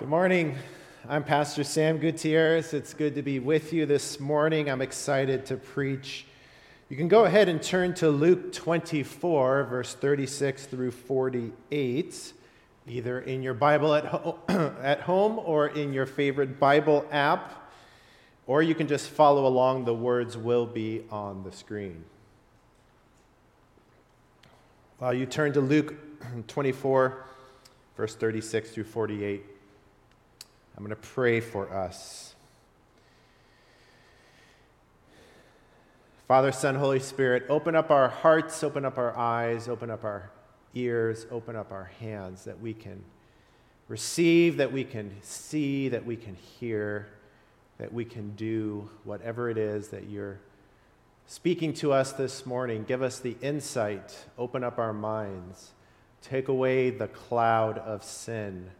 Good morning. I'm Pastor Sam Gutierrez. It's good to be with you this morning. I'm excited to preach. You can go ahead and turn to Luke 24, verse 36 through 48, either in your Bible at, ho- at home or in your favorite Bible app, or you can just follow along. The words will be on the screen. While you turn to Luke 24, verse 36 through 48, I'm going to pray for us. Father, Son, Holy Spirit, open up our hearts, open up our eyes, open up our ears, open up our hands that we can receive, that we can see, that we can hear, that we can do whatever it is that you're speaking to us this morning. Give us the insight, open up our minds, take away the cloud of sin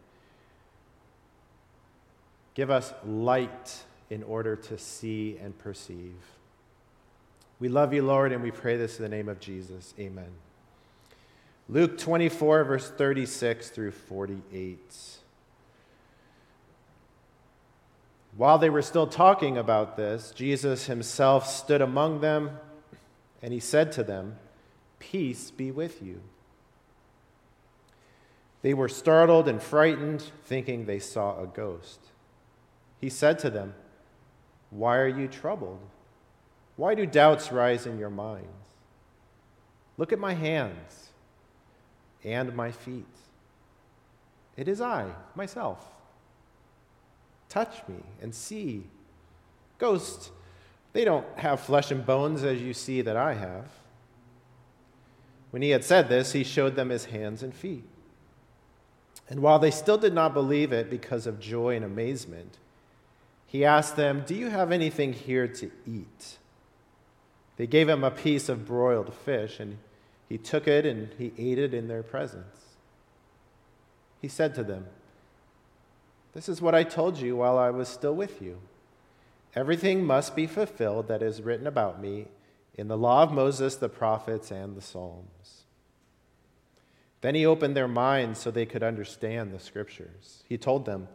Give us light in order to see and perceive. We love you, Lord, and we pray this in the name of Jesus. Amen. Luke 24, verse 36 through 48. While they were still talking about this, Jesus himself stood among them and he said to them, Peace be with you. They were startled and frightened, thinking they saw a ghost. He said to them, Why are you troubled? Why do doubts rise in your minds? Look at my hands and my feet. It is I, myself. Touch me and see. Ghosts, they don't have flesh and bones as you see that I have. When he had said this, he showed them his hands and feet. And while they still did not believe it because of joy and amazement, he asked them, Do you have anything here to eat? They gave him a piece of broiled fish, and he took it and he ate it in their presence. He said to them, This is what I told you while I was still with you. Everything must be fulfilled that is written about me in the law of Moses, the prophets, and the Psalms. Then he opened their minds so they could understand the scriptures. He told them,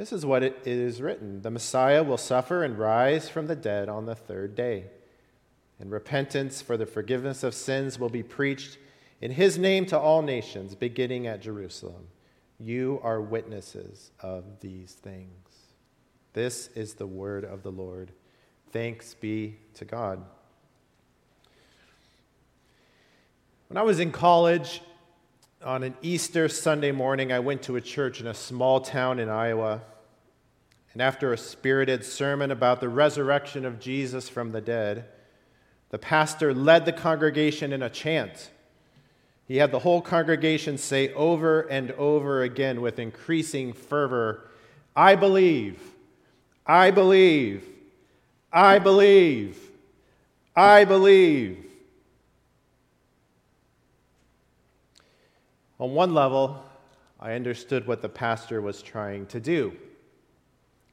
this is what it is written The Messiah will suffer and rise from the dead on the third day. And repentance for the forgiveness of sins will be preached in his name to all nations, beginning at Jerusalem. You are witnesses of these things. This is the word of the Lord. Thanks be to God. When I was in college, on an Easter Sunday morning, I went to a church in a small town in Iowa. And after a spirited sermon about the resurrection of Jesus from the dead, the pastor led the congregation in a chant. He had the whole congregation say over and over again with increasing fervor, I believe, I believe, I believe, I believe. On one level, I understood what the pastor was trying to do.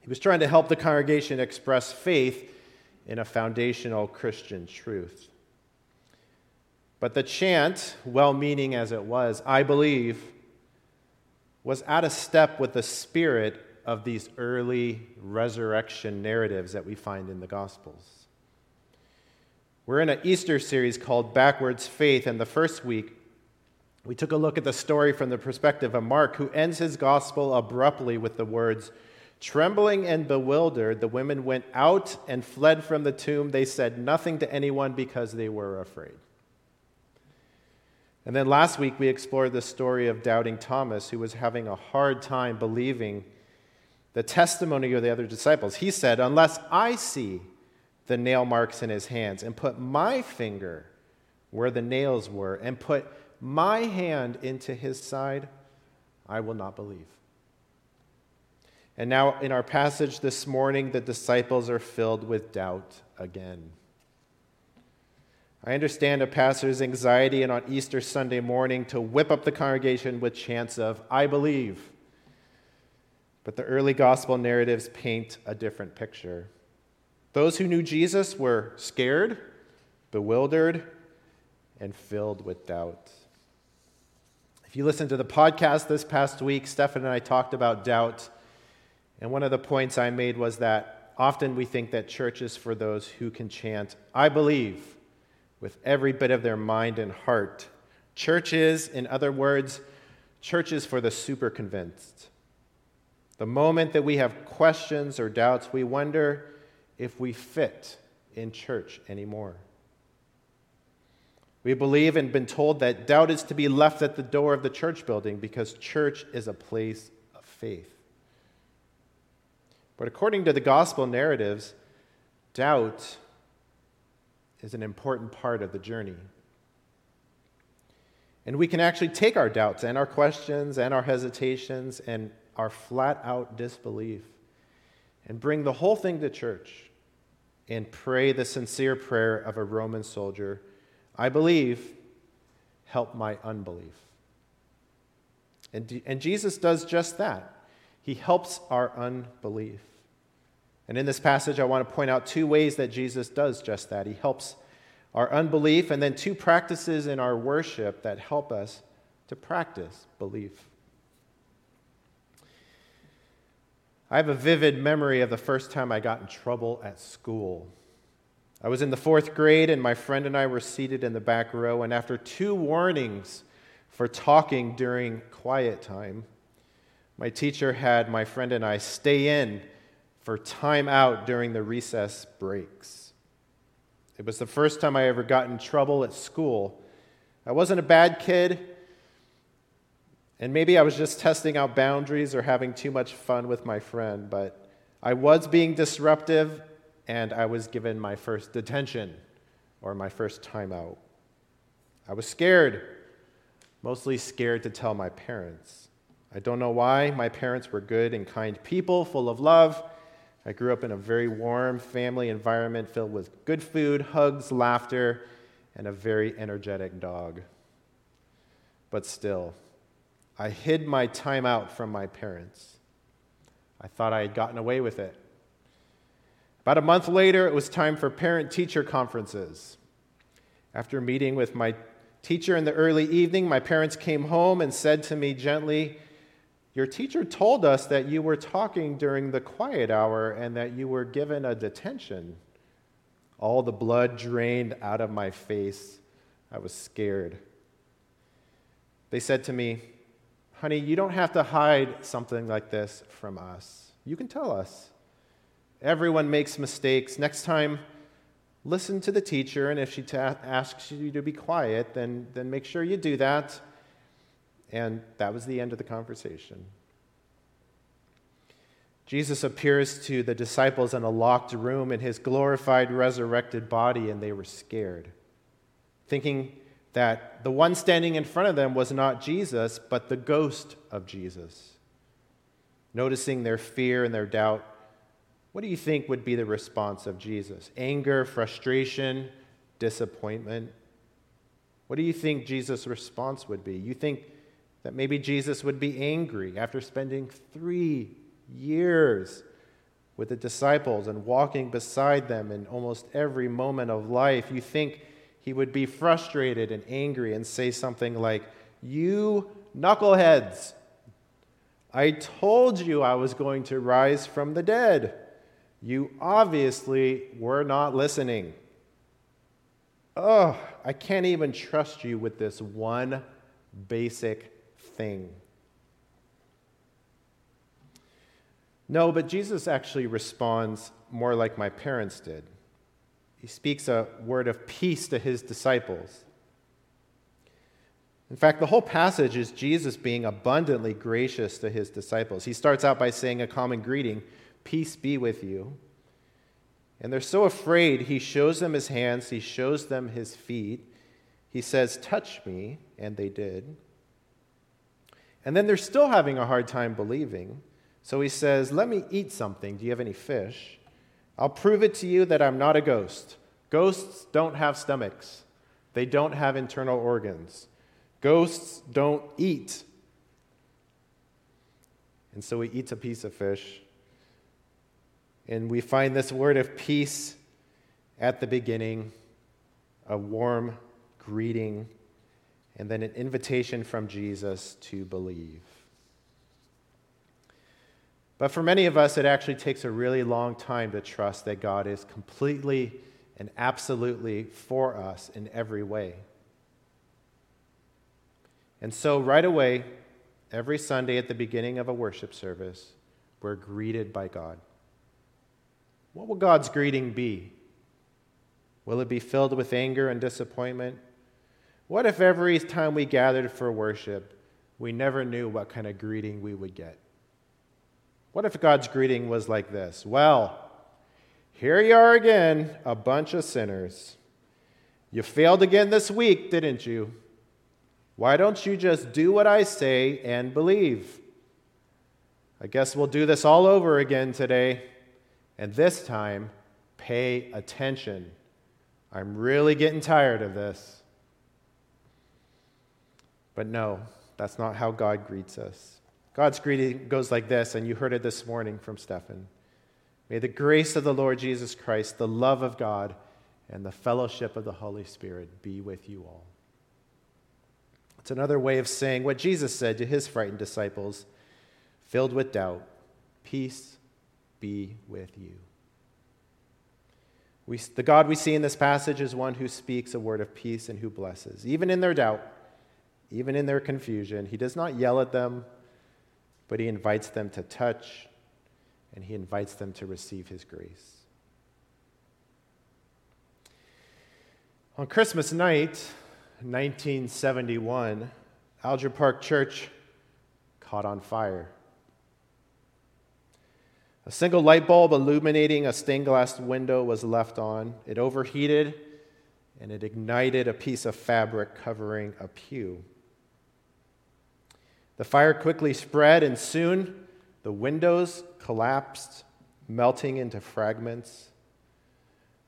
He was trying to help the congregation express faith in a foundational Christian truth. But the chant, well meaning as it was, I believe, was out of step with the spirit of these early resurrection narratives that we find in the Gospels. We're in an Easter series called Backwards Faith, and the first week we took a look at the story from the perspective of Mark, who ends his gospel abruptly with the words, Trembling and bewildered, the women went out and fled from the tomb. They said nothing to anyone because they were afraid. And then last week, we explored the story of doubting Thomas, who was having a hard time believing the testimony of the other disciples. He said, Unless I see the nail marks in his hands and put my finger where the nails were and put my hand into his side, I will not believe. And now, in our passage this morning, the disciples are filled with doubt again. I understand a pastor's anxiety and on Easter Sunday morning to whip up the congregation with chants of, I believe. But the early gospel narratives paint a different picture. Those who knew Jesus were scared, bewildered, and filled with doubt If you listened to the podcast this past week, Stefan and I talked about doubt. And one of the points I made was that often we think that church is for those who can chant, I believe, with every bit of their mind and heart. Church is, in other words, church is for the super convinced. The moment that we have questions or doubts, we wonder if we fit in church anymore. We believe and been told that doubt is to be left at the door of the church building because church is a place of faith. But according to the gospel narratives, doubt is an important part of the journey. And we can actually take our doubts and our questions and our hesitations and our flat out disbelief and bring the whole thing to church and pray the sincere prayer of a Roman soldier I believe, help my unbelief. And, and Jesus does just that. He helps our unbelief. And in this passage, I want to point out two ways that Jesus does just that. He helps our unbelief, and then two practices in our worship that help us to practice belief. I have a vivid memory of the first time I got in trouble at school. I was in the fourth grade, and my friend and I were seated in the back row. And after two warnings for talking during quiet time, my teacher had my friend and I stay in for time out during the recess breaks. It was the first time I ever got in trouble at school. I wasn't a bad kid, and maybe I was just testing out boundaries or having too much fun with my friend, but I was being disruptive and I was given my first detention or my first time out. I was scared, mostly scared to tell my parents. I don't know why. My parents were good and kind people, full of love. I grew up in a very warm family environment filled with good food, hugs, laughter, and a very energetic dog. But still, I hid my time out from my parents. I thought I had gotten away with it. About a month later, it was time for parent teacher conferences. After meeting with my teacher in the early evening, my parents came home and said to me gently, Your teacher told us that you were talking during the quiet hour and that you were given a detention. All the blood drained out of my face. I was scared. They said to me, Honey, you don't have to hide something like this from us. You can tell us. Everyone makes mistakes. Next time, listen to the teacher, and if she ta- asks you to be quiet, then, then make sure you do that. And that was the end of the conversation. Jesus appears to the disciples in a locked room in his glorified, resurrected body, and they were scared, thinking that the one standing in front of them was not Jesus, but the ghost of Jesus. Noticing their fear and their doubt, what do you think would be the response of Jesus? Anger, frustration, disappointment? What do you think Jesus' response would be? You think that maybe Jesus would be angry after spending three years with the disciples and walking beside them in almost every moment of life. You think he would be frustrated and angry and say something like, You knuckleheads, I told you I was going to rise from the dead. You obviously were not listening. Oh, I can't even trust you with this one basic thing. No, but Jesus actually responds more like my parents did. He speaks a word of peace to his disciples. In fact, the whole passage is Jesus being abundantly gracious to his disciples. He starts out by saying a common greeting Peace be with you. And they're so afraid, he shows them his hands, he shows them his feet. He says, Touch me, and they did. And then they're still having a hard time believing. So he says, Let me eat something. Do you have any fish? I'll prove it to you that I'm not a ghost. Ghosts don't have stomachs, they don't have internal organs. Ghosts don't eat. And so he eats a piece of fish. And we find this word of peace at the beginning, a warm greeting. And then an invitation from Jesus to believe. But for many of us, it actually takes a really long time to trust that God is completely and absolutely for us in every way. And so, right away, every Sunday at the beginning of a worship service, we're greeted by God. What will God's greeting be? Will it be filled with anger and disappointment? What if every time we gathered for worship, we never knew what kind of greeting we would get? What if God's greeting was like this? Well, here you are again, a bunch of sinners. You failed again this week, didn't you? Why don't you just do what I say and believe? I guess we'll do this all over again today. And this time, pay attention. I'm really getting tired of this. But no, that's not how God greets us. God's greeting goes like this, and you heard it this morning from Stephen. May the grace of the Lord Jesus Christ, the love of God, and the fellowship of the Holy Spirit be with you all. It's another way of saying what Jesus said to his frightened disciples, filled with doubt Peace be with you. We, the God we see in this passage is one who speaks a word of peace and who blesses. Even in their doubt, even in their confusion, he does not yell at them but he invites them to touch and he invites them to receive his grace. On Christmas night, 1971, Alger Park Church caught on fire. A single light bulb illuminating a stained glass window was left on. It overheated and it ignited a piece of fabric covering a pew. The fire quickly spread, and soon the windows collapsed, melting into fragments.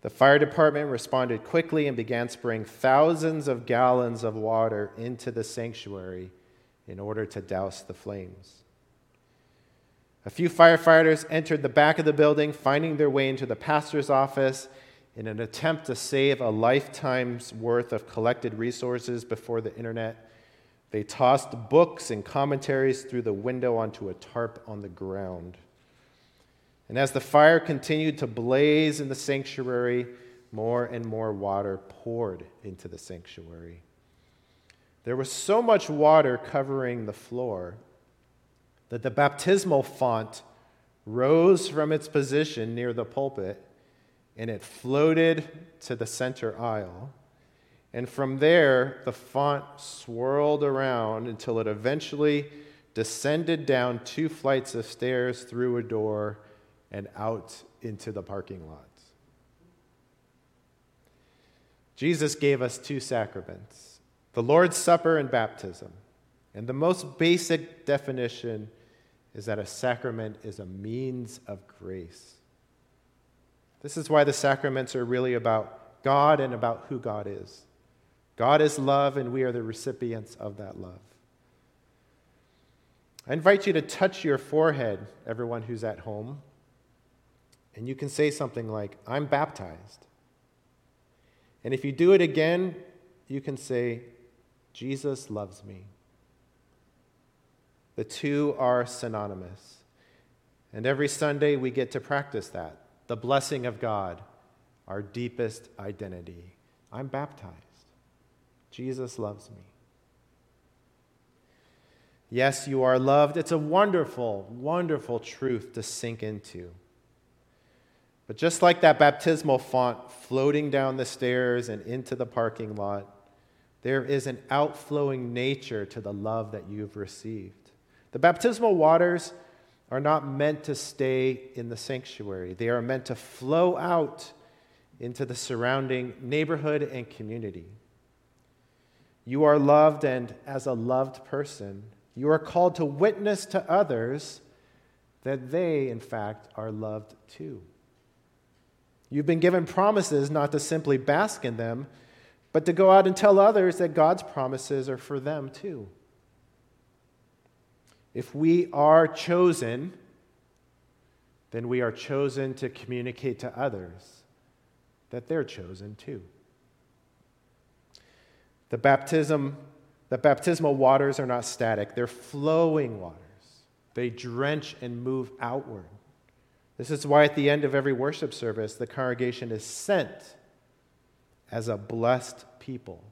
The fire department responded quickly and began spraying thousands of gallons of water into the sanctuary in order to douse the flames. A few firefighters entered the back of the building, finding their way into the pastor's office in an attempt to save a lifetime's worth of collected resources before the internet they tossed books and commentaries through the window onto a tarp on the ground. And as the fire continued to blaze in the sanctuary, more and more water poured into the sanctuary. There was so much water covering the floor that the baptismal font rose from its position near the pulpit and it floated to the center aisle. And from there, the font swirled around until it eventually descended down two flights of stairs through a door and out into the parking lot. Jesus gave us two sacraments the Lord's Supper and baptism. And the most basic definition is that a sacrament is a means of grace. This is why the sacraments are really about God and about who God is. God is love, and we are the recipients of that love. I invite you to touch your forehead, everyone who's at home, and you can say something like, I'm baptized. And if you do it again, you can say, Jesus loves me. The two are synonymous. And every Sunday we get to practice that the blessing of God, our deepest identity. I'm baptized. Jesus loves me. Yes, you are loved. It's a wonderful, wonderful truth to sink into. But just like that baptismal font floating down the stairs and into the parking lot, there is an outflowing nature to the love that you've received. The baptismal waters are not meant to stay in the sanctuary, they are meant to flow out into the surrounding neighborhood and community. You are loved, and as a loved person, you are called to witness to others that they, in fact, are loved too. You've been given promises not to simply bask in them, but to go out and tell others that God's promises are for them too. If we are chosen, then we are chosen to communicate to others that they're chosen too. The baptism The baptismal waters are not static, they're flowing waters. They drench and move outward. This is why at the end of every worship service, the congregation is sent as a blessed people,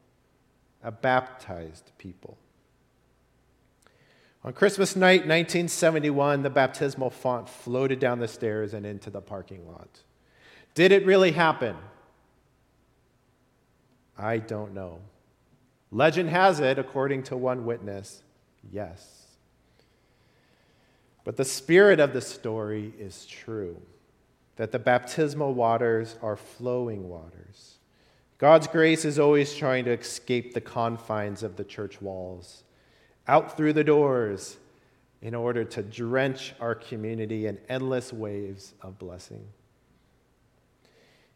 a baptized people. On Christmas night, 1971, the baptismal font floated down the stairs and into the parking lot. Did it really happen? I don't know. Legend has it, according to one witness, yes. But the spirit of the story is true that the baptismal waters are flowing waters. God's grace is always trying to escape the confines of the church walls, out through the doors, in order to drench our community in endless waves of blessing.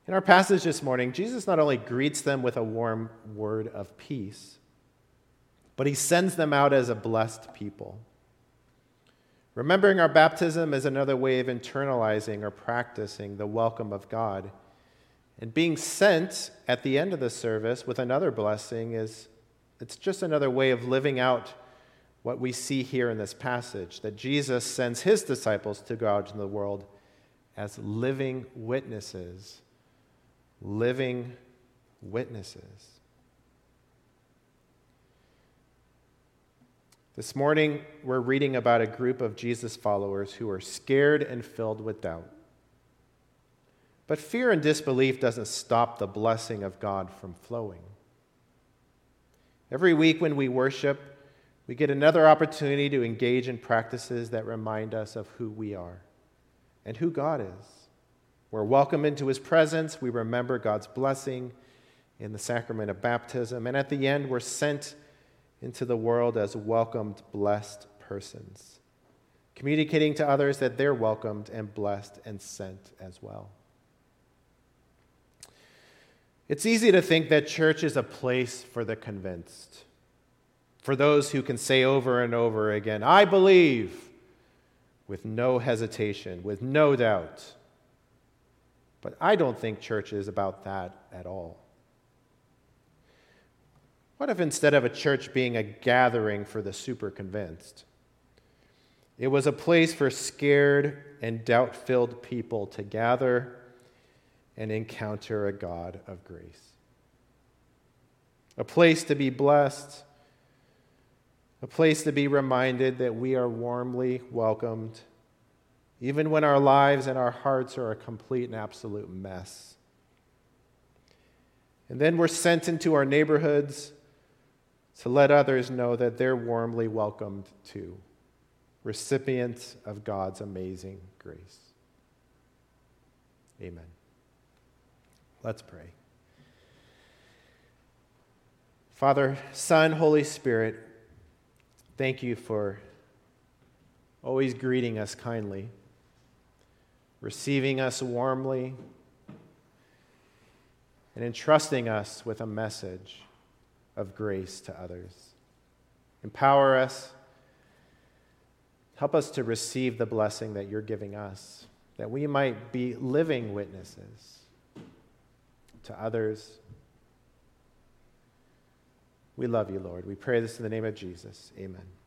In our passage this morning, Jesus not only greets them with a warm word of peace, but he sends them out as a blessed people. Remembering our baptism is another way of internalizing or practicing the welcome of God. And being sent at the end of the service with another blessing is it's just another way of living out what we see here in this passage that Jesus sends his disciples to go out into the world as living witnesses living witnesses. This morning, we're reading about a group of Jesus followers who are scared and filled with doubt. But fear and disbelief doesn't stop the blessing of God from flowing. Every week when we worship, we get another opportunity to engage in practices that remind us of who we are and who God is. We're welcome into his presence. We remember God's blessing in the sacrament of baptism. And at the end, we're sent into the world as welcomed, blessed persons, communicating to others that they're welcomed and blessed and sent as well. It's easy to think that church is a place for the convinced, for those who can say over and over again, I believe, with no hesitation, with no doubt. But I don't think church is about that at all. What if instead of a church being a gathering for the super convinced, it was a place for scared and doubt filled people to gather and encounter a God of grace? A place to be blessed, a place to be reminded that we are warmly welcomed even when our lives and our hearts are a complete and absolute mess. And then we're sent into our neighborhoods to let others know that they're warmly welcomed too, recipients of God's amazing grace. Amen. Let's pray. Father, Son, Holy Spirit, thank you for always greeting us kindly receiving us warmly, and entrusting us with a message of grace to others. Empower us. Help us to receive the blessing that you're giving us, that we might be living witnesses to others. We love you, Lord. We pray this in the name of Jesus. Amen.